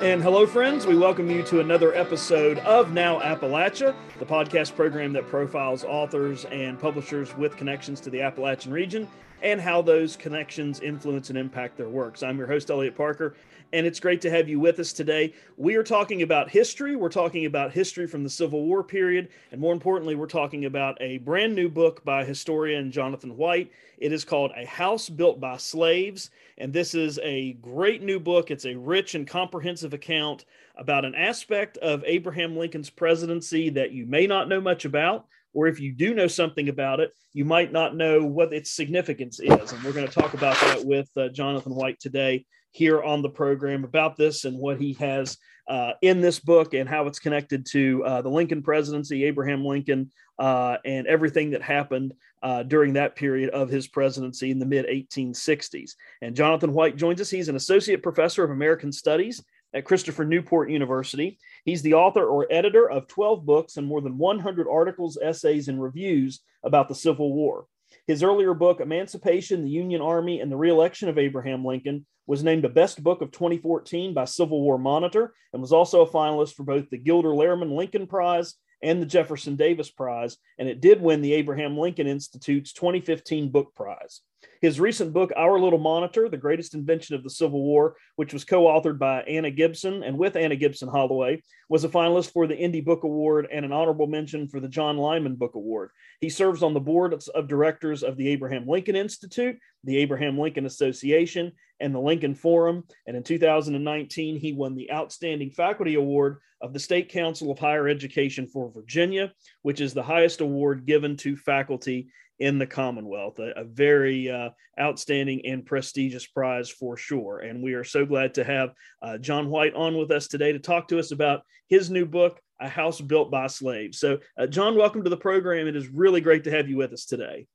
And hello, friends. We welcome you to another episode of Now Appalachia, the podcast program that profiles authors and publishers with connections to the Appalachian region and how those connections influence and impact their works. I'm your host, Elliot Parker, and it's great to have you with us today. We are talking about history. We're talking about history from the Civil War period, and more importantly, we're talking about a brand new book by historian Jonathan White. It is called A House Built by Slaves, and this is a great new book. It's a rich and comprehensive account about an aspect of Abraham Lincoln's presidency that you may not know much about, or if you do know something about it, you might not know what its significance is. And we're going to talk about that with uh, Jonathan White today here on the program about this and what he has uh, in this book and how it's connected to uh, the Lincoln presidency, Abraham Lincoln, uh, and everything that happened uh, during that period of his presidency in the mid 1860s. And Jonathan White joins us. He's an associate professor of American Studies at Christopher Newport University. He's the author or editor of 12 books and more than 100 articles, essays, and reviews about the Civil War. His earlier book, Emancipation, the Union Army, and the Reelection of Abraham Lincoln, was named the best book of 2014 by Civil War Monitor and was also a finalist for both the Gilder Lehrman Lincoln Prize and the Jefferson Davis Prize, and it did win the Abraham Lincoln Institute's 2015 Book Prize. His recent book, Our Little Monitor The Greatest Invention of the Civil War, which was co authored by Anna Gibson and with Anna Gibson Holloway, was a finalist for the Indie Book Award and an honorable mention for the John Lyman Book Award. He serves on the board of directors of the Abraham Lincoln Institute, the Abraham Lincoln Association, and the Lincoln Forum. And in 2019, he won the Outstanding Faculty Award of the State Council of Higher Education for Virginia, which is the highest award given to faculty in the Commonwealth. A, a very uh, outstanding and prestigious prize for sure. And we are so glad to have uh, John White on with us today to talk to us about his new book, A House Built by Slaves. So, uh, John, welcome to the program. It is really great to have you with us today.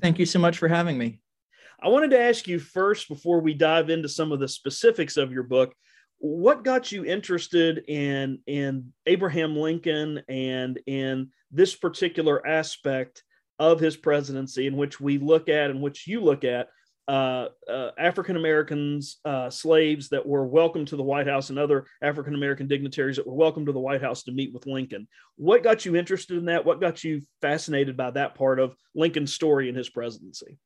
Thank you so much for having me. I wanted to ask you first, before we dive into some of the specifics of your book, what got you interested in in Abraham Lincoln and in this particular aspect of his presidency, in which we look at, and which you look at, uh, uh, African Americans, uh, slaves that were welcomed to the White House, and other African American dignitaries that were welcomed to the White House to meet with Lincoln. What got you interested in that? What got you fascinated by that part of Lincoln's story in his presidency?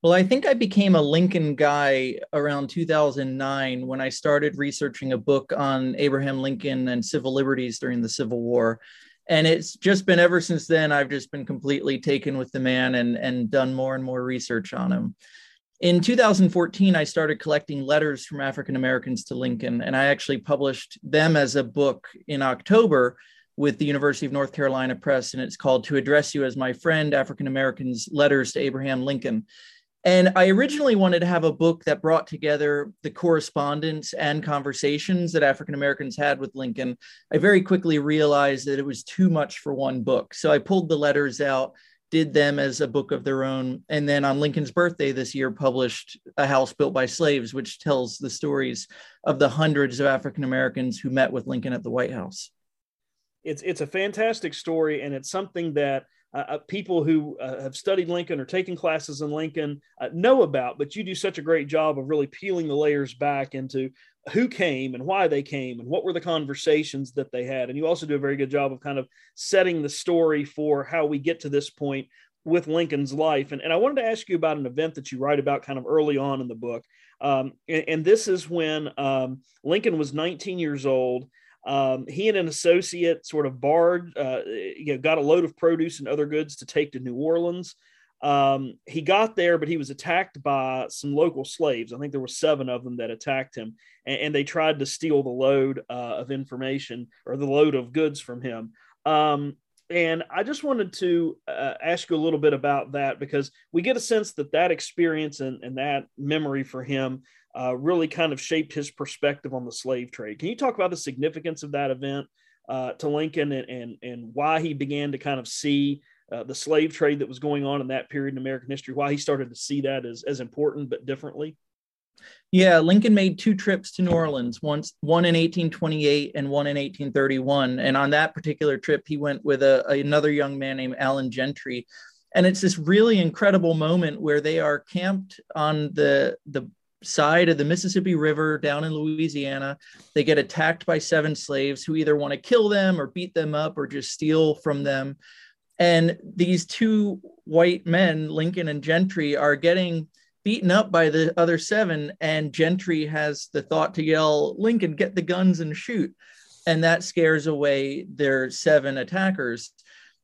Well, I think I became a Lincoln guy around 2009 when I started researching a book on Abraham Lincoln and civil liberties during the Civil War and it's just been ever since then i've just been completely taken with the man and and done more and more research on him. In 2014 i started collecting letters from african americans to lincoln and i actually published them as a book in october with the university of north carolina press and it's called to address you as my friend african americans letters to abraham lincoln and I originally wanted to have a book that brought together the correspondence and conversations that African Americans had with Lincoln. I very quickly realized that it was too much for one book. So I pulled the letters out, did them as a book of their own. And then on Lincoln's birthday this year, published A House Built by Slaves, which tells the stories of the hundreds of African Americans who met with Lincoln at the White House. It's, it's a fantastic story, and it's something that uh, uh, people who uh, have studied Lincoln or taken classes in Lincoln uh, know about, but you do such a great job of really peeling the layers back into who came and why they came and what were the conversations that they had. And you also do a very good job of kind of setting the story for how we get to this point with Lincoln's life. And, and I wanted to ask you about an event that you write about kind of early on in the book. Um, and, and, this is when um, Lincoln was 19 years old. Um, he and an associate sort of barred, uh, you know, got a load of produce and other goods to take to New Orleans. Um, he got there, but he was attacked by some local slaves. I think there were seven of them that attacked him, and, and they tried to steal the load uh, of information or the load of goods from him. Um, and I just wanted to uh, ask you a little bit about that because we get a sense that that experience and, and that memory for him uh, really kind of shaped his perspective on the slave trade. Can you talk about the significance of that event uh, to Lincoln and, and, and why he began to kind of see uh, the slave trade that was going on in that period in American history, why he started to see that as, as important but differently? Yeah, Lincoln made two trips to New Orleans, once one in 1828 and one in 1831. And on that particular trip, he went with a, another young man named Allen Gentry. And it's this really incredible moment where they are camped on the the side of the Mississippi River down in Louisiana. They get attacked by seven slaves who either want to kill them or beat them up or just steal from them. And these two white men, Lincoln and Gentry, are getting beaten up by the other seven, and Gentry has the thought to yell, Lincoln, get the guns and shoot. And that scares away their seven attackers.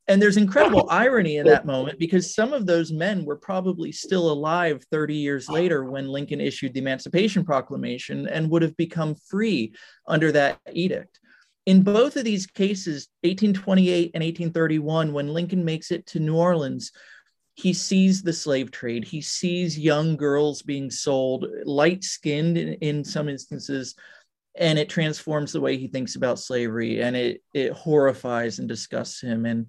And there's incredible irony in that moment because some of those men were probably still alive 30 years later when Lincoln issued the Emancipation Proclamation and would have become free under that edict. In both of these cases, 1828 and 1831, when Lincoln makes it to New Orleans, he sees the slave trade. He sees young girls being sold, light skinned in, in, some instances, and it transforms the way he thinks about slavery and it, it horrifies and disgusts him. And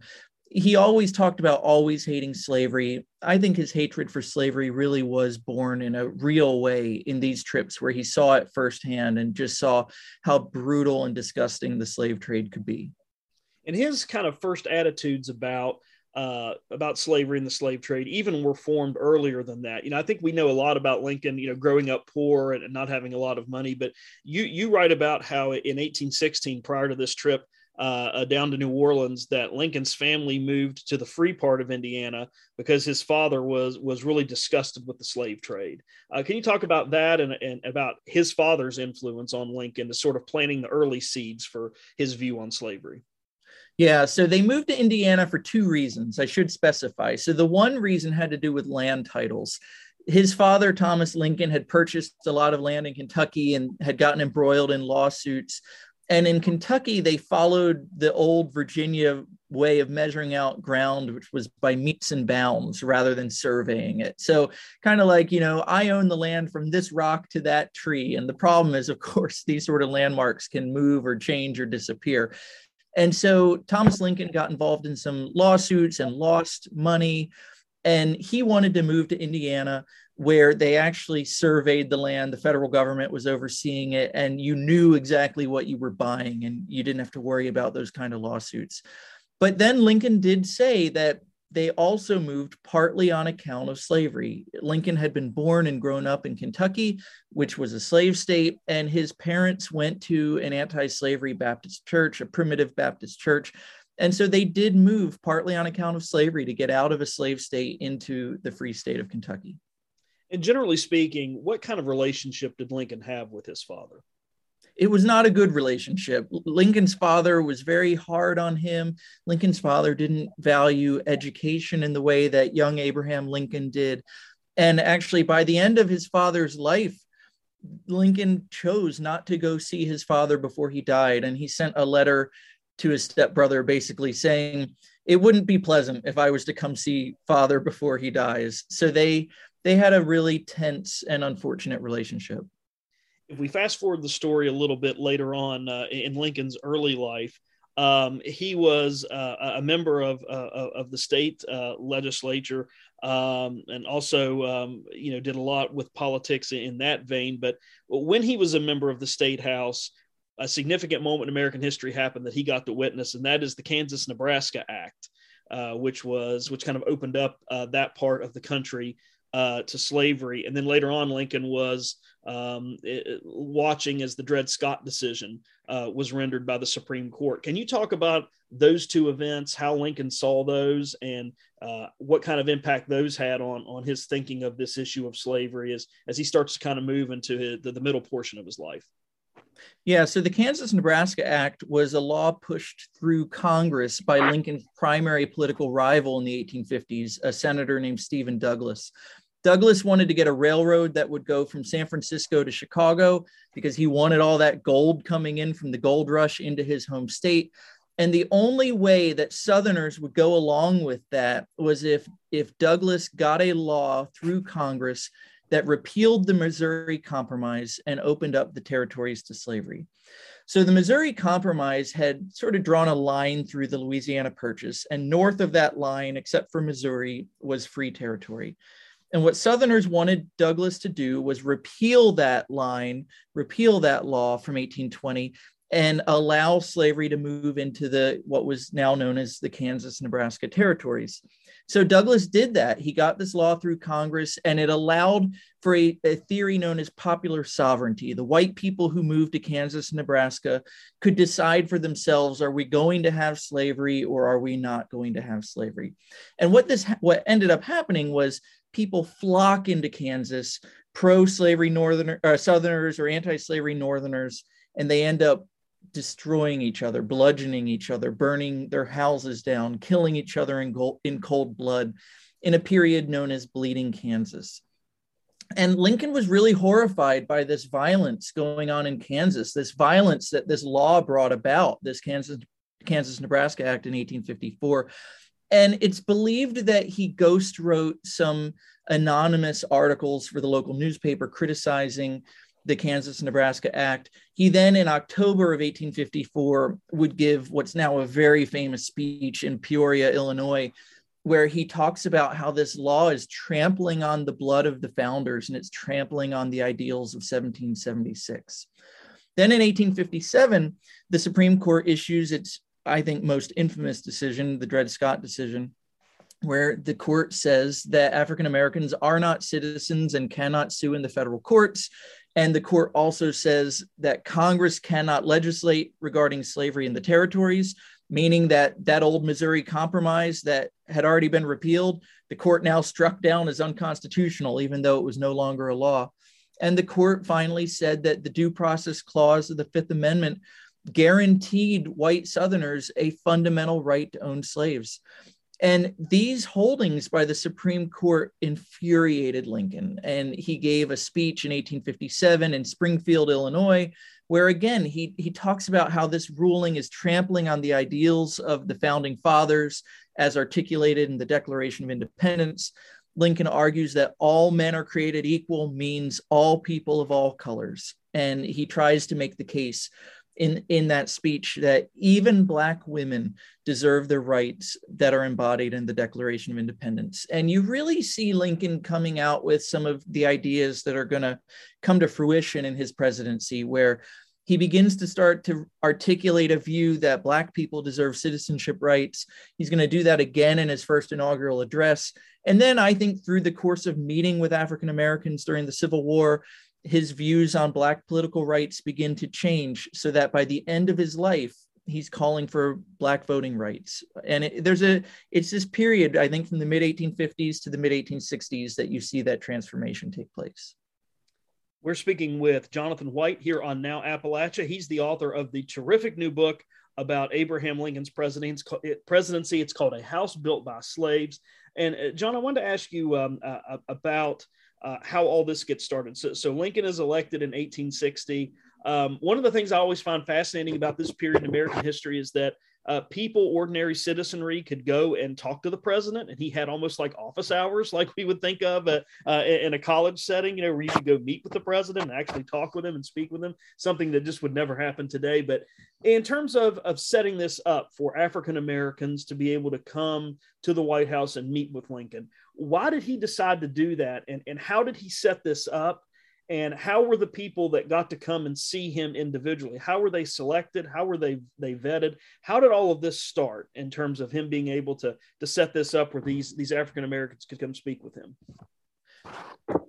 he always talked about always hating slavery. I think his hatred for slavery really was born in a real way in these trips where he saw it firsthand and just saw how brutal and disgusting the slave trade could be. And his kind of first attitudes about uh, about slavery and the slave trade even were formed earlier than that. You know, I think we know a lot about Lincoln, you know, growing up poor and, not having a lot of money. But you you write about how in 1816, prior to this trip, uh, uh, down to New Orleans that Lincoln's family moved to the free part of Indiana because his father was was really disgusted with the slave trade. Uh, can you talk about that and, and about his father's influence on Lincoln to sort of planting the early seeds for his view on slavery? Yeah, so they moved to Indiana for two reasons. I should specify. So the one reason had to do with land titles. His father, Thomas Lincoln, had purchased a lot of land in Kentucky and had gotten embroiled in lawsuits. And in Kentucky, they followed the old Virginia way of measuring out ground, which was by metes and bounds rather than surveying it. So, kind of like, you know, I own the land from this rock to that tree. And the problem is, of course, these sort of landmarks can move or change or disappear. And so Thomas Lincoln got involved in some lawsuits and lost money. And he wanted to move to Indiana, where they actually surveyed the land. The federal government was overseeing it, and you knew exactly what you were buying, and you didn't have to worry about those kind of lawsuits. But then Lincoln did say that they also moved partly on account of slavery. Lincoln had been born and grown up in Kentucky, which was a slave state, and his parents went to an anti slavery Baptist church, a primitive Baptist church. And so they did move partly on account of slavery to get out of a slave state into the free state of Kentucky. And generally speaking, what kind of relationship did Lincoln have with his father? It was not a good relationship. Lincoln's father was very hard on him. Lincoln's father didn't value education in the way that young Abraham Lincoln did. And actually, by the end of his father's life, Lincoln chose not to go see his father before he died. And he sent a letter to his stepbrother basically saying, it wouldn't be pleasant if I was to come see father before he dies. So they they had a really tense and unfortunate relationship if we fast forward the story a little bit later on uh, in Lincoln's early life, um, he was uh, a member of uh, of the state uh, legislature, um, and also um, you know did a lot with politics in that vein. But when he was a member of the state house, a significant moment in American history happened that he got to witness, and that is the Kansas Nebraska Act, uh, which was which kind of opened up uh, that part of the country uh, to slavery. And then later on, Lincoln was um, it, watching as the Dred Scott decision uh, was rendered by the Supreme Court. Can you talk about those two events, how Lincoln saw those, and uh, what kind of impact those had on on his thinking of this issue of slavery as as he starts to kind of move into his, the, the middle portion of his life? Yeah, so the Kansas Nebraska Act was a law pushed through Congress by Lincoln's primary political rival in the 1850s, a senator named Stephen Douglas. Douglas wanted to get a railroad that would go from San Francisco to Chicago because he wanted all that gold coming in from the gold rush into his home state. And the only way that Southerners would go along with that was if, if Douglas got a law through Congress that repealed the Missouri Compromise and opened up the territories to slavery. So the Missouri Compromise had sort of drawn a line through the Louisiana Purchase, and north of that line, except for Missouri, was free territory. And what Southerners wanted Douglas to do was repeal that line, repeal that law from 1820, and allow slavery to move into the what was now known as the Kansas Nebraska territories. So Douglas did that. He got this law through Congress and it allowed for a, a, theory known as popular sovereignty. The white people who moved to Kansas, Nebraska could decide for themselves are we going to have slavery or are we not going to have slavery? And what this what ended up happening was people flock into Kansas, pro-slavery northern uh, southerners or anti-slavery northerners and they end up destroying each other, bludgeoning each other, burning their houses down, killing each other in, in cold blood in a period known as Bleeding Kansas. And Lincoln was really horrified by this violence going on in Kansas, this violence that this law brought about, this Kansas Kansas Nebraska Act in 1854. And it's believed that he ghost wrote some anonymous articles for the local newspaper criticizing the Kansas Nebraska Act. He then, in October of 1854, would give what's now a very famous speech in Peoria, Illinois, where he talks about how this law is trampling on the blood of the founders and it's trampling on the ideals of 1776. Then in 1857, the Supreme Court issues its, I think, most infamous decision, the Dred Scott decision, where the court says that African Americans are not citizens and cannot sue in the federal courts. And the court also says that Congress cannot legislate regarding slavery in the territories, meaning that that old Missouri compromise that had already been repealed, the court now struck down as unconstitutional, even though it was no longer a law. And the court finally said that the due process clause of the Fifth Amendment guaranteed white Southerners a fundamental right to own slaves. And these holdings by the Supreme Court infuriated Lincoln. And he gave a speech in 1857 in Springfield, Illinois, where again he, he talks about how this ruling is trampling on the ideals of the founding fathers as articulated in the Declaration of Independence. Lincoln argues that all men are created equal means all people of all colors. And he tries to make the case in in that speech that even black women deserve the rights that are embodied in the declaration of independence. And you really see lincoln coming out with some of the ideas that are going to come to fruition in his presidency where he begins to start to articulate a view that black people deserve citizenship rights. He's going to do that again in his first inaugural address. And then i think through the course of meeting with african americans during the civil war his views on Black political rights begin to change so that by the end of his life, he's calling for Black voting rights. And it, there's a, it's this period, I think, from the mid 1850s to the mid 1860s that you see that transformation take place. We're speaking with Jonathan White here on Now Appalachia. He's the author of the terrific new book about Abraham Lincoln's presidency. It's called A House Built by Slaves. And uh, John, I wanted to ask you um, uh, about uh, how all this gets started. So, so Lincoln is elected in 1860. Um, one of the things I always find fascinating about this period in American history is that uh, people, ordinary citizenry, could go and talk to the president, and he had almost like office hours, like we would think of uh, uh, in a college setting, you know, where you could go meet with the president and actually talk with him and speak with him. Something that just would never happen today. But in terms of of setting this up for African Americans to be able to come to the White House and meet with Lincoln, why did he decide to do that, and and how did he set this up? And how were the people that got to come and see him individually? How were they selected? How were they they vetted? How did all of this start in terms of him being able to to set this up where these these african americans could come speak with him?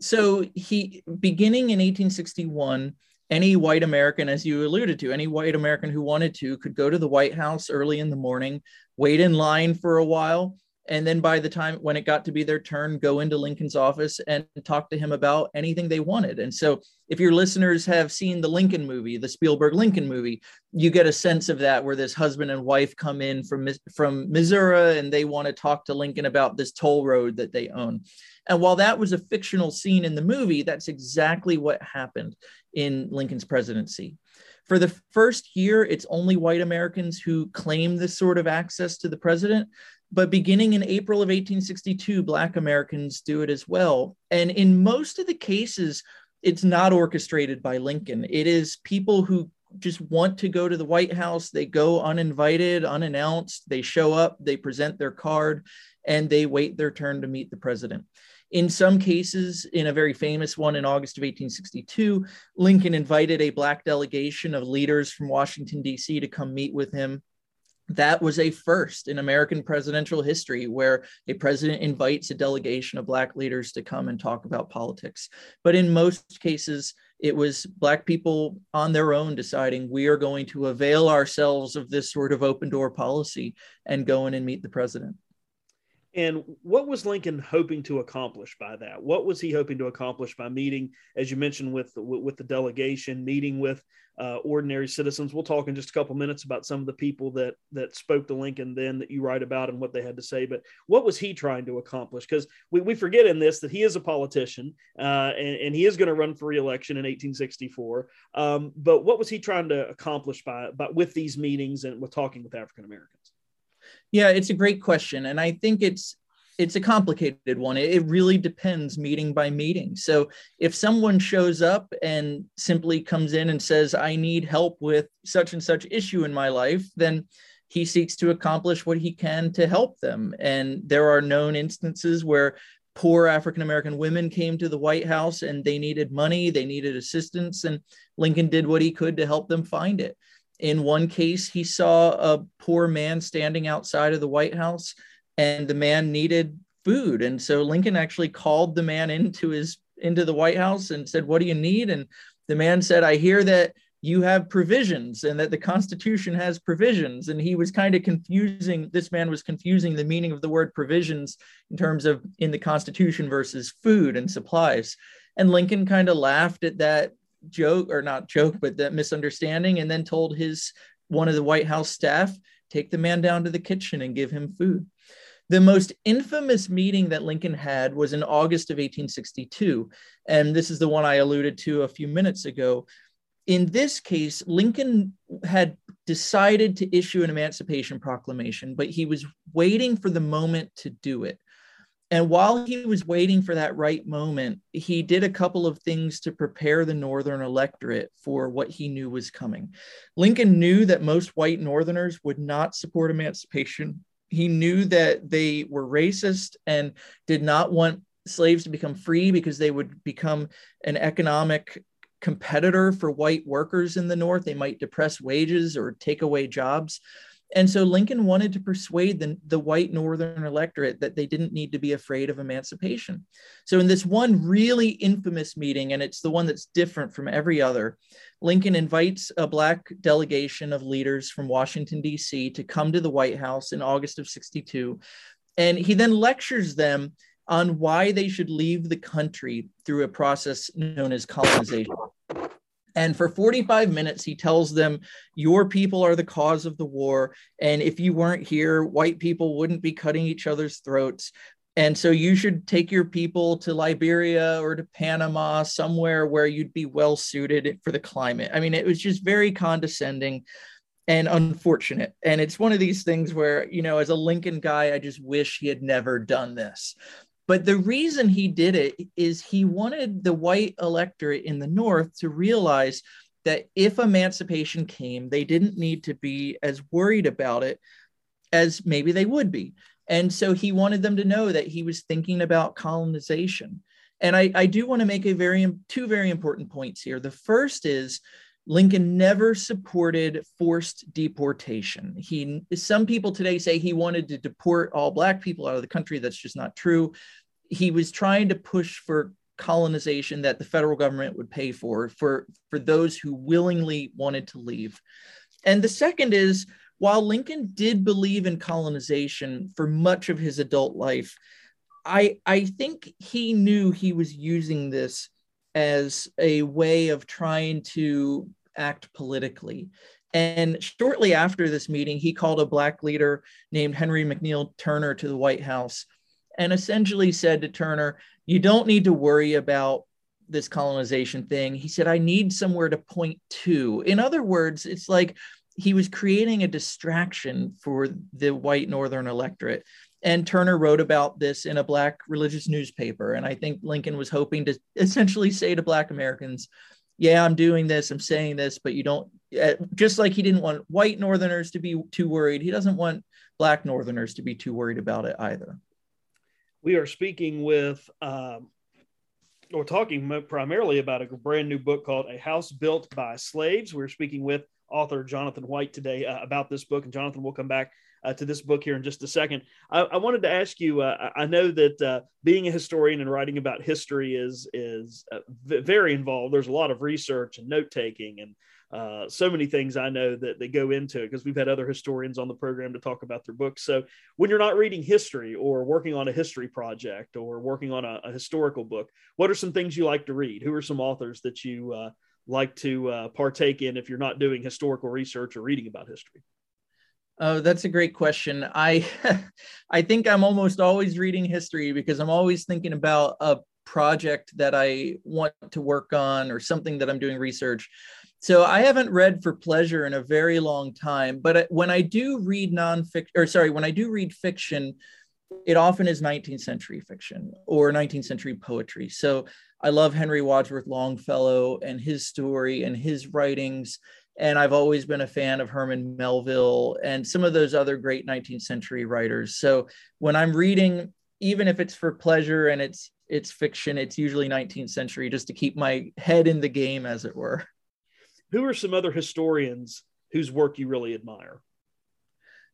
So he beginning in 1861 any white american as you alluded to any white american who wanted to could go to the white house early in the morning wait in line for a while and then by the time when it got to be their turn go into lincoln's office and talk to him about anything they wanted. And so if your listeners have seen the lincoln movie the spielberg lincoln movie you get a sense of that where this husband and wife come in from from missouri and they want to talk to lincoln about this toll road that they own. And while that was a fictional scene in the movie that's exactly what happened in lincoln's presidency. For the first year, it's only white Americans who claim this sort of access to the president. But beginning in April of 1862, Black Americans do it as well. And in most of the cases, it's not orchestrated by Lincoln. It is people who just want to go to the White House. They go uninvited, unannounced. They show up, they present their card, and they wait their turn to meet the president. In some cases, in a very famous one in August of 1862, Lincoln invited a Black delegation of leaders from Washington, D.C. to come meet with him. That was a first in American presidential history where a president invites a delegation of Black leaders to come and talk about politics. But in most cases, it was Black people on their own deciding we are going to avail ourselves of this sort of open door policy and go in and meet the president. And what was Lincoln hoping to accomplish by that? What was he hoping to accomplish by meeting, as you mentioned, with the, with the delegation, meeting with uh, ordinary citizens? We'll talk in just a couple minutes about some of the people that that spoke to Lincoln then that you write about and what they had to say. But what was he trying to accomplish? Because we, we forget in this that he is a politician uh, and, and, he is going to run for reelection in 1864. Um, but what was he trying to accomplish by, by with these meetings and with talking with African Americans? Yeah, it's a great question. And I think it's it's a complicated one. It really depends meeting by meeting. So if someone shows up and simply comes in and says, I need help with such and such issue in my life, then he seeks to accomplish what he can to help them. And there are known instances where poor African American women came to the White House and they needed money, they needed assistance, and Lincoln did what he could to help them find it. In one case, he saw a poor man standing outside of the White House, and the man needed food. And so Lincoln actually called the man into his into the White House and said, "What do you need?" And the man said, "I hear that you have provisions and that the Constitution has provisions." And he was kind of confusing. This man was confusing the meaning of the word provisions in terms of in the Constitution versus food and supplies. And Lincoln kind of laughed at that joke or not joke, but that misunderstanding, and then told his one of the White House staff, take the man down to the kitchen and give him food. The most infamous meeting that Lincoln had was in August of 1862. And this is the one I alluded to a few minutes ago. In this case, Lincoln had decided to issue an Emancipation Proclamation, but he was waiting for the moment to do it. And while he was waiting for that right moment, he did a couple of things to prepare the Northern electorate for what he knew was coming. Lincoln knew that most white Northerners would not support emancipation. He knew that they were racist and did not want slaves to become free because they would become an economic competitor for white workers in the North. They might depress wages or take away jobs. And so Lincoln wanted to persuade the, the white Northern electorate that they didn't need to be afraid of emancipation. So, in this one really infamous meeting, and it's the one that's different from every other, Lincoln invites a Black delegation of leaders from Washington, D.C., to come to the White House in August of 62. And he then lectures them on why they should leave the country through a process known as colonization. And for 45 minutes, he tells them, Your people are the cause of the war. And if you weren't here, white people wouldn't be cutting each other's throats. And so you should take your people to Liberia or to Panama, somewhere where you'd be well suited for the climate. I mean, it was just very condescending and unfortunate. And it's one of these things where, you know, as a Lincoln guy, I just wish he had never done this. But the reason he did it is he wanted the white electorate in the North to realize that if emancipation came, they didn't need to be as worried about it as maybe they would be. And so he wanted them to know that he was thinking about colonization. And I, I do want to make a very two very important points here. The first is Lincoln never supported forced deportation. He some people today say he wanted to deport all black people out of the country. That's just not true. He was trying to push for colonization that the federal government would pay for for for those who willingly wanted to leave. And the second is while Lincoln did believe in colonization for much of his adult life, I I think he knew he was using this as a way of trying to act politically. And shortly after this meeting, he called a Black leader named Henry McNeal Turner to the White House and essentially said to Turner, You don't need to worry about this colonization thing. He said, I need somewhere to point to. In other words, it's like he was creating a distraction for the white Northern electorate. And Turner wrote about this in a Black religious newspaper. And I think Lincoln was hoping to essentially say to Black Americans, yeah, I'm doing this, I'm saying this, but you don't, uh, just like he didn't want white Northerners to be too worried, he doesn't want black Northerners to be too worried about it either. We are speaking with, um, or talking primarily about a brand new book called A House Built by Slaves. We're speaking with author Jonathan White today uh, about this book, and Jonathan will come back uh, to this book here in just a second. I, I wanted to ask you. Uh, I know that uh, being a historian and writing about history is is uh, very involved. There's a lot of research and note taking and uh, so many things I know that they go into it because we've had other historians on the program to talk about their books. So when you're not reading history or working on a history project or working on a, a historical book, what are some things you like to read? Who are some authors that you uh, like to uh, partake in if you're not doing historical research or reading about history? Oh, that's a great question. I I think I'm almost always reading history because I'm always thinking about a project that I want to work on or something that I'm doing research. So I haven't read for pleasure in a very long time, but uh, when I do read nonfiction, or sorry, when I do read fiction, it often is 19th century fiction or 19th century poetry. So I love Henry Wadsworth Longfellow and his story and his writings. And I've always been a fan of Herman Melville and some of those other great 19th century writers. So when I'm reading, even if it's for pleasure and it's it's fiction, it's usually 19th century just to keep my head in the game, as it were. Who are some other historians whose work you really admire?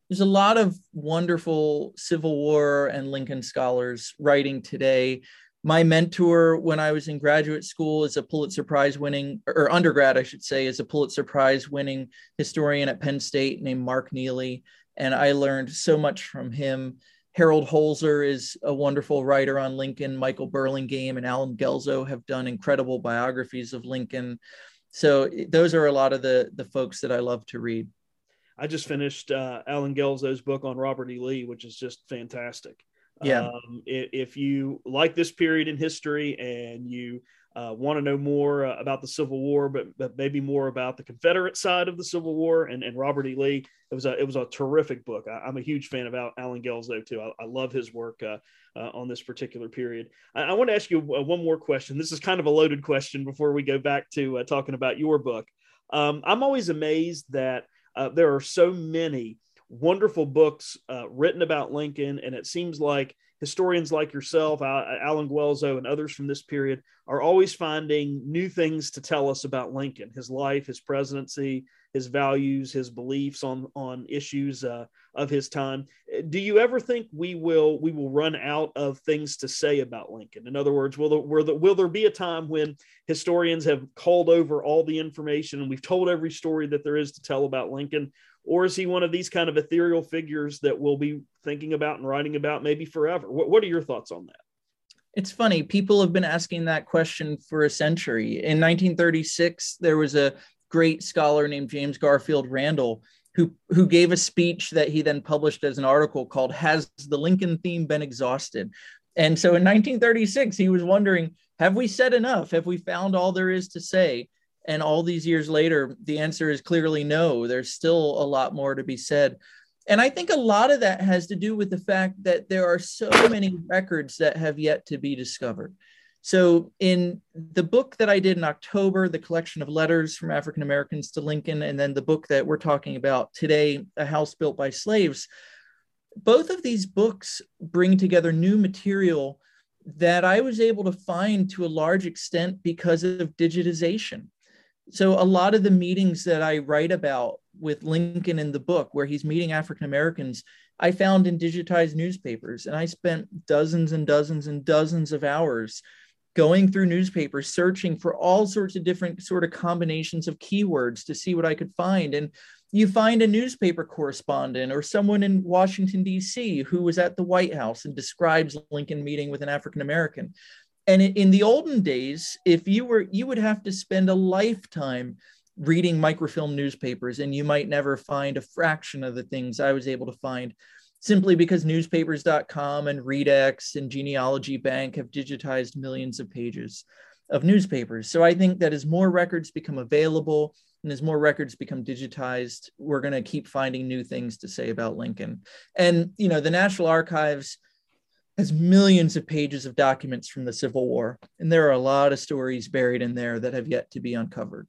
There's a lot of wonderful Civil War and Lincoln scholars writing today my mentor when I was in graduate school is a Pulitzer Prize winning, or undergrad, I should say, is a Pulitzer Prize winning historian at Penn State named Mark Neely. And I learned so much from him. Harold Holzer is a wonderful writer on Lincoln. Michael Burlingame and Allen Guelzo have done incredible biographies of Lincoln. So those are a lot of the the folks that I love to read. I just finished uh, Allen Guelzo's book on Robert E. Lee, which is just fantastic. Yeah. Um, if, you like this period in history and you uh, want to know more uh, about the Civil War, but, but maybe more about the Confederate side of the Civil War and, and Robert E. Lee, it was a it was a terrific book. I, am a huge fan of Allen Guelzo too. I, I love his work uh, uh, on this particular period. I, I, want to ask you one more question. This is kind of a loaded question before we go back to uh, talking about your book. Um, I'm always amazed that uh, there are so many wonderful books uh, written about Lincoln, and it seems like historians like yourself, Allen Guelzo, and others from this period are always finding new things to tell us about Lincoln, his life, his presidency, his values, his beliefs on on issues uh, of his time. Do you ever think we will we will run out of things to say about Lincoln? In other words, will there, will there, will there be a time when historians have called over all the information and we've told every story that there is to tell about Lincoln? Or is he one of these kind of ethereal figures that we'll be thinking about and writing about maybe forever? What, what are your thoughts on that? It's funny. People have been asking that question for a century. In 1936, there was a great scholar named James Garfield Randall who, who gave a speech that he then published as an article called Has the Lincoln Theme Been Exhausted? And so in 1936, he was wondering Have we said enough? Have we found all there is to say? And all these years later, the answer is clearly no. There's still a lot more to be said. And I think a lot of that has to do with the fact that there are so many records that have yet to be discovered. So, in the book that I did in October, the collection of letters from African Americans to Lincoln, and then the book that we're talking about today, A House Built by Slaves, both of these books bring together new material that I was able to find to a large extent because of digitization so a lot of the meetings that I write about with Lincoln in the book, where he's meeting African Americans, I found in digitized newspapers. And I spent dozens and dozens and dozens of hours going through newspapers, searching for all sorts of different sort of combinations of keywords to see what I could find. And you find a newspaper correspondent or someone in Washington, D.C., who was at the White House and describes Lincoln meeting with an African American and in the olden days if you were you would have to spend a lifetime reading microfilm newspapers and you might never find a fraction of the things i was able to find simply because newspapers.com and readex and genealogy bank have digitized millions of pages of newspapers. So i think that as more records become available and as more records become digitized we're going to keep finding new things to say about lincoln. And you know the national archives has millions of pages of documents from the Civil War. And there are a lot of stories buried in there that have yet to be uncovered.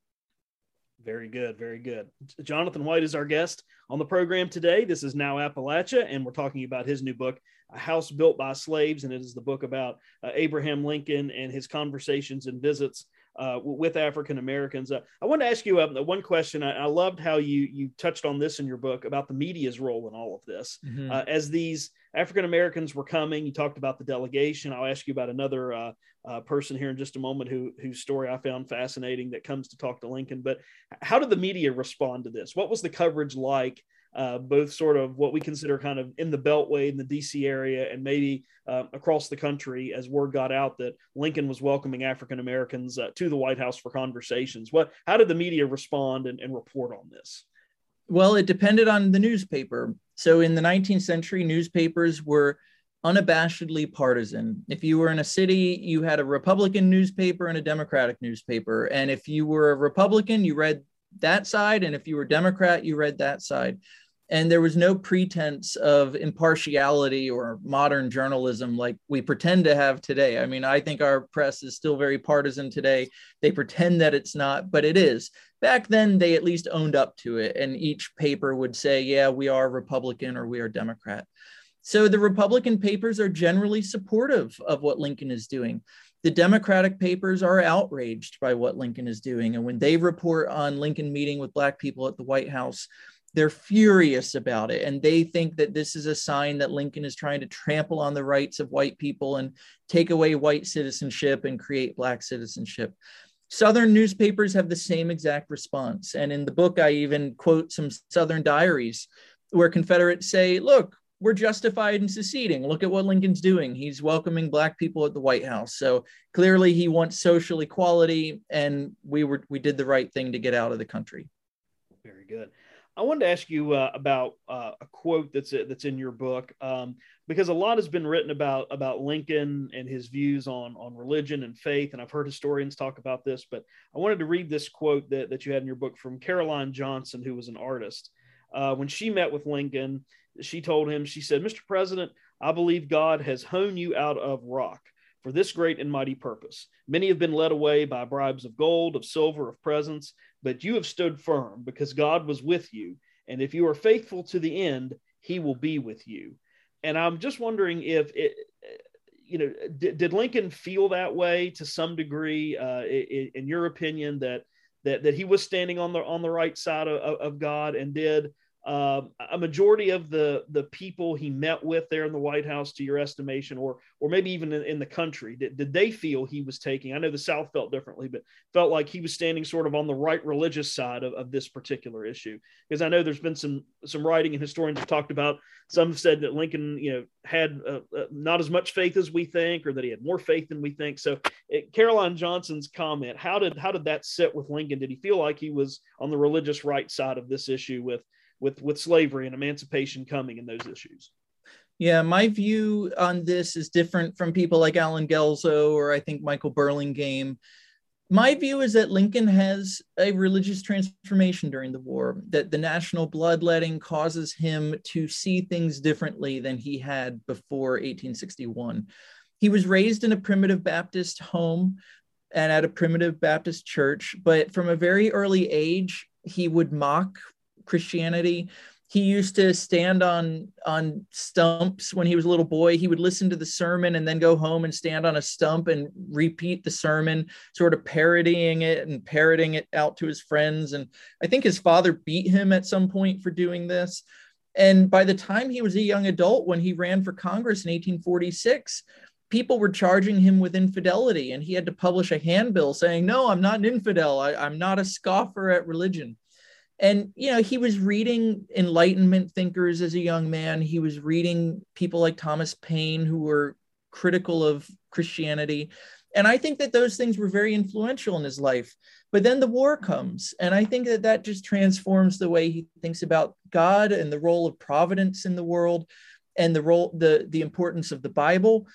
Very good, very good. Jonathan White is our guest on the program today. This is Now Appalachia, and we're talking about his new book, A House Built by Slaves. And it is the book about uh, Abraham Lincoln and his conversations and visits uh, with African Americans. Uh, I want to ask you uh, one question. I, I, loved how you you touched on this in your book about the media's role in all of this. Mm-hmm. Uh, as these African Americans were coming, you talked about the delegation. I'll ask you about another uh, uh, person here in just a moment who whose story I found fascinating that comes to talk to Lincoln. But how did the media respond to this? What was the coverage like? Uh, both sort of what we consider kind of in the Beltway in the DC area and maybe uh, across the country as word got out that Lincoln was welcoming African Americans uh, to the White House for conversations. What, how did the media respond and, and report on this? Well, it depended on the newspaper. So in the 19th century, newspapers were unabashedly partisan. If you were in a city, you had a Republican newspaper and a Democratic newspaper. And if you were a Republican, you read that side. And if you were Democrat, you read that side and there was no pretense of impartiality or modern journalism like we pretend to have today. I mean, I think our press is still very partisan today. They pretend that it's not, but it is. Back then, they at least owned up to it, and each paper would say, yeah, we are Republican or we are Democrat. So the Republican papers are generally supportive of what Lincoln is doing. The Democratic papers are outraged by what Lincoln is doing. And when they report on Lincoln meeting with Black people at the White House, they're furious about it and they think that this is a sign that lincoln is trying to trample on the rights of white people and take away white citizenship and create black citizenship southern newspapers have the same exact response and in the book i even quote some southern diaries where confederates say look we're justified in seceding. Look at what Lincoln's doing. He's welcoming black people at the White House. So clearly he wants social equality and we were we did the right thing to get out of the country. Very good. I wanted to ask you uh, about uh, a quote that's uh, that's in your book um, because a lot has been written about about Lincoln and his views on on religion and faith, and I've heard historians talk about this. But I wanted to read this quote that, that you had in your book from Caroline Johnson, who was an artist. Uh, when she met with Lincoln, she told him, she said, "Mr. President, I believe God has hewn you out of rock." For this great and mighty purpose. Many have been led away by bribes of gold, of silver, of presents, but you have stood firm because God was with you. And if you are faithful to the end, he will be with you. And I'm just wondering if it, you know, did, did Lincoln feel that way to some degree, uh, in, in, your opinion, that, that, that he was standing on the, on the right side of, of God and did, uh, a majority of the the people he met with there in the White House, to your estimation, or or maybe even in, in, the country, did, did they feel he was taking? I know the South felt differently, but felt like he was standing sort of on the right religious side of, of this particular issue. Because I know there's been some some writing and historians have talked about. Some have said that Lincoln, you know, had uh, uh, not as much faith as we think, or that he had more faith than we think. So, it, Caroline Johnson's comment: how did how did that sit with Lincoln? Did he feel like he was on the religious right side of this issue with with with slavery and emancipation coming in those issues. Yeah, my view on this is different from people like Allen Guelzo or I think Michael Burlingame. My view is that Lincoln has a religious transformation during the war, that the national bloodletting causes him to see things differently than he had before 1861. He was raised in a primitive Baptist home and at a primitive Baptist church, but from a very early age, he would mock Christianity. He used to stand on on stumps when he was a little boy. He would listen to the sermon and then go home and stand on a stump and repeat the sermon, sort of parodying it and parroting it out to his friends. And I think his father beat him at some point for doing this. And by the time he was a young adult, when he ran for Congress in 1846, people were charging him with infidelity, and he had to publish a handbill saying, No, I'm not an infidel. I, am not a scoffer at religion and you know he was reading enlightenment thinkers as a young man. He was reading people like thomas paine who were critical of christianity. And i think that those things were very influential in his life. But then the war comes and i think that that just transforms the way he thinks about god and the role of providence in the world and the role the the importance of the bible.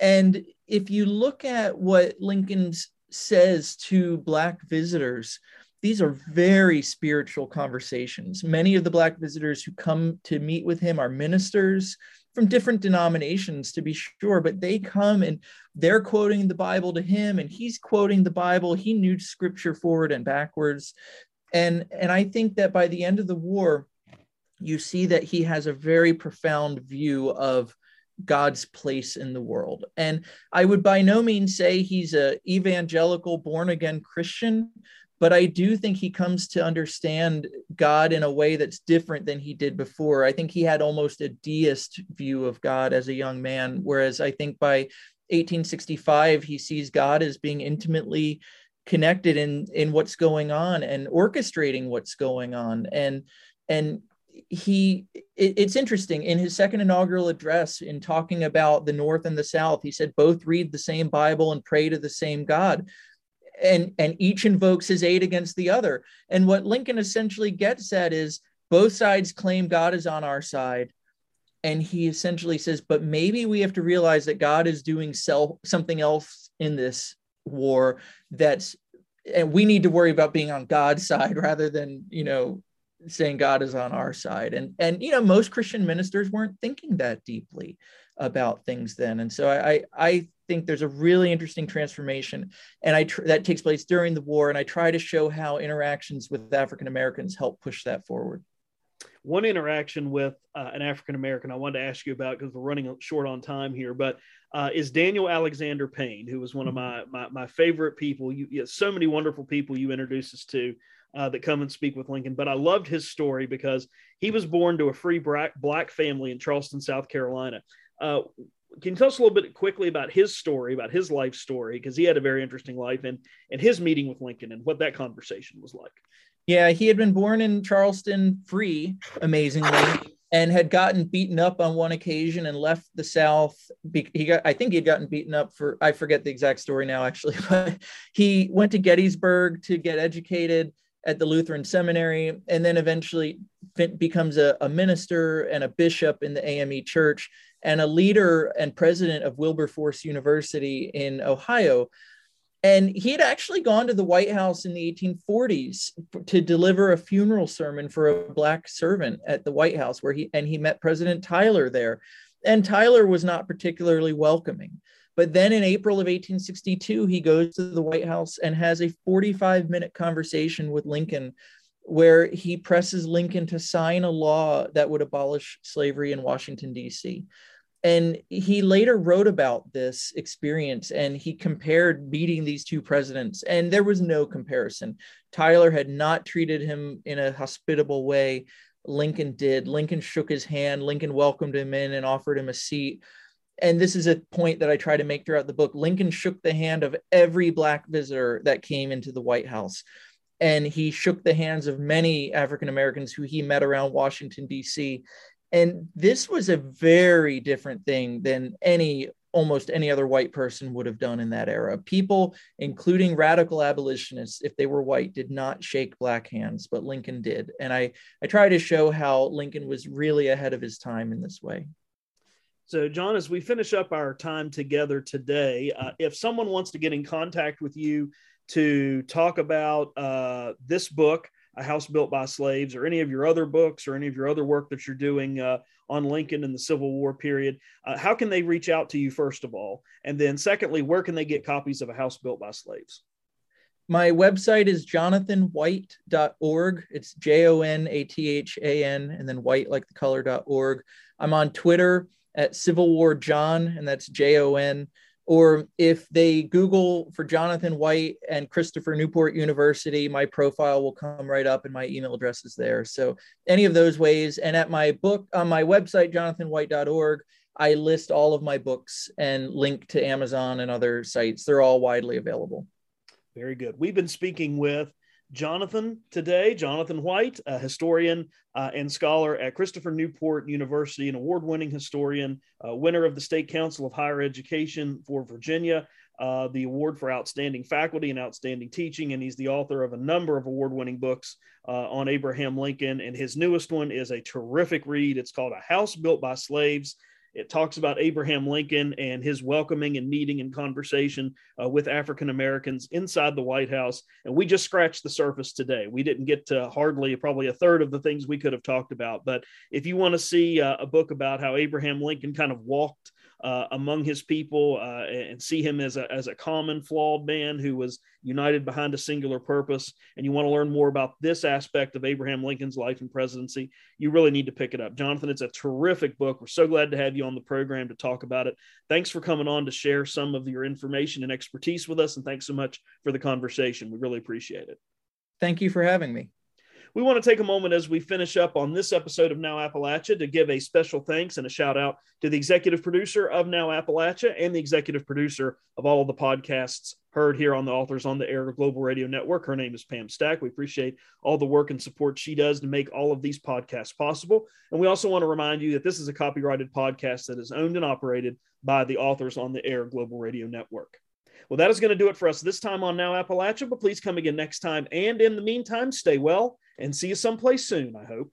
And if you look at what lincoln says to black visitors these are very spiritual conversations. Many of the Black visitors who come to meet with him are ministers from different denominations, to be sure, but they come and they're quoting the Bible to him, and he's quoting the Bible. He knew scripture forward and backwards. And, and I think that by the end of the war, you see that he has a very profound view of God's place in the world. And I would by no means say he's a evangelical born again Christian, but I do think he comes to understand God in a way that's different than he did before. I think he had almost a deist view of God as a young man, whereas I think by 1865 he sees God as being intimately connected in in what's going on and orchestrating what's going on and and he it, it's interesting in his second inaugural address in talking about the north and the south he said both read the same bible and pray to the same god and and each invokes his aid against the other and what lincoln essentially gets at is both sides claim god is on our side and he essentially says but maybe we have to realize that god is doing self something else in this war that's and we need to worry about being on god's side rather than you know saying God is on our side. And and you know, most Christian ministers weren't thinking that deeply about things then. And so I I think there's a really interesting transformation, and I tr- that takes place during the war. And I try to show how interactions with African Americans help push that forward. One interaction with uh, an African American I wanted to ask you about because we're running short on time here, but uh, is Daniel Alexander Payne, who was one of mm-hmm. my my, my favorite people. You, you so many wonderful people you introduced us to uh, that come and speak with Lincoln. But I loved his story because he was born to a free black, black family in Charleston, South Carolina. Uh, can you tell us a little bit quickly about his story, about his life story, because he had a very interesting life, and and his meeting with Lincoln and what that conversation was like? Yeah, he had been born in Charleston free, amazingly, and had gotten beaten up on one occasion and left the South. He got, I think he had gotten beaten up for, I forget the exact story now, actually, but he went to Gettysburg to get educated at the Lutheran seminary, and then eventually becomes a, a, minister and a bishop in the AME church and a leader and president of Wilberforce University in Ohio. And he had actually gone to the White House in the 1840s to deliver a funeral sermon for a black servant at the White House, where he and he met President Tyler there. And Tyler was not particularly welcoming. But then in April of 1862, he goes to the White House and has a 45 minute conversation with Lincoln where he presses Lincoln to sign a law that would abolish slavery in Washington, D.C. And he later wrote about this experience and he compared meeting these two presidents, and there was no comparison. Tyler had not treated him in a hospitable way. Lincoln did. Lincoln shook his hand. Lincoln welcomed him in and offered him a seat and this is a point that I try to make throughout the book. Lincoln shook the hand of every black visitor that came into the White House. And he shook the hands of many African Americans who he met around Washington, D.C. And this was a very different thing than any almost any other white person would have done in that era. People, including radical abolitionists, if they were white, did not shake black hands, but Lincoln did. And I, I try to show how Lincoln was really ahead of his time in this way. So, John, as we finish up our time together today, uh, if someone wants to get in contact with you to talk about uh, this book, A House Built by Slaves, or any of your other books or any of your other work that you're doing uh, on Lincoln and the Civil War period, uh, how can they reach out to you, first of all? And then, secondly, where can they get copies of A House Built by Slaves? My website is jonathanwhite.org. It's J O N A T H A N and then white like the color.org. I'm on Twitter at Civil War John, and that's J O N. Or if they Google for Jonathan White and Christopher Newport University, my profile will come right up and my email address is there. So any of those ways. And at my book on my website, jonathanwhite.org, I list all of my books and link to Amazon and other sites. They're all widely available. Very good. We've been speaking with Jonathan today, Jonathan White, a historian uh, and scholar at Christopher Newport University, an award winning historian, uh, winner of the State Council of Higher Education for Virginia, uh, the award for outstanding faculty and outstanding teaching. And he's the author of a number of award winning books uh, on Abraham Lincoln. And his newest one is a terrific read. It's called A House Built by Slaves It talks about Abraham Lincoln and his welcoming and meeting and conversation uh, with African Americans inside the White House. And we just scratched the surface today. We didn't get to hardly probably a third of the things we could have talked about. But if you want to see uh, a book about how Abraham Lincoln kind of walked uh, among his people uh, and see him as a, as a common flawed man who was united behind a singular purpose, and you want to learn more about this aspect of Abraham Lincoln's life and presidency, you really need to pick it up. Jonathan, it's a terrific book. We're so glad to have you on the program to talk about it. Thanks for coming on to share some of your information and expertise with us, and thanks so much for the conversation. We really appreciate it. Thank you for having me. We want to take a moment as we finish up on this episode of Now Appalachia to give a special thanks and a shout out to the executive producer of Now Appalachia and the executive producer of all of the podcasts heard here on the Authors on the Air Global Radio Network. Her name is Pam Stack. We appreciate all the work and support she does to make all of these podcasts possible. And we also want to remind you that this is a copyrighted podcast that is owned and operated by the Authors on the Air Global Radio Network. Well, that is going to do it for us this time on Now Appalachia, but please come again next time. And in the meantime, stay well and see you someplace soon, I hope.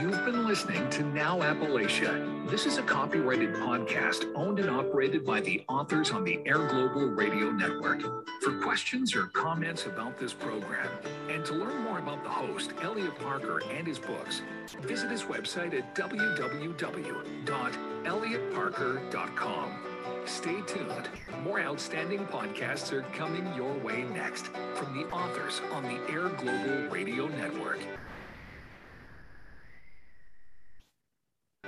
You've been listening to Now Appalachia. This is a copyrighted podcast owned and operated by the authors on the Air Global Radio Network. For questions or comments about this program, and to learn more about the host, Elliot Parker, and his books, visit his website at www.elliottparker.com. Stay tuned. More outstanding podcasts are coming your way next from the authors on the Air Global Radio Network.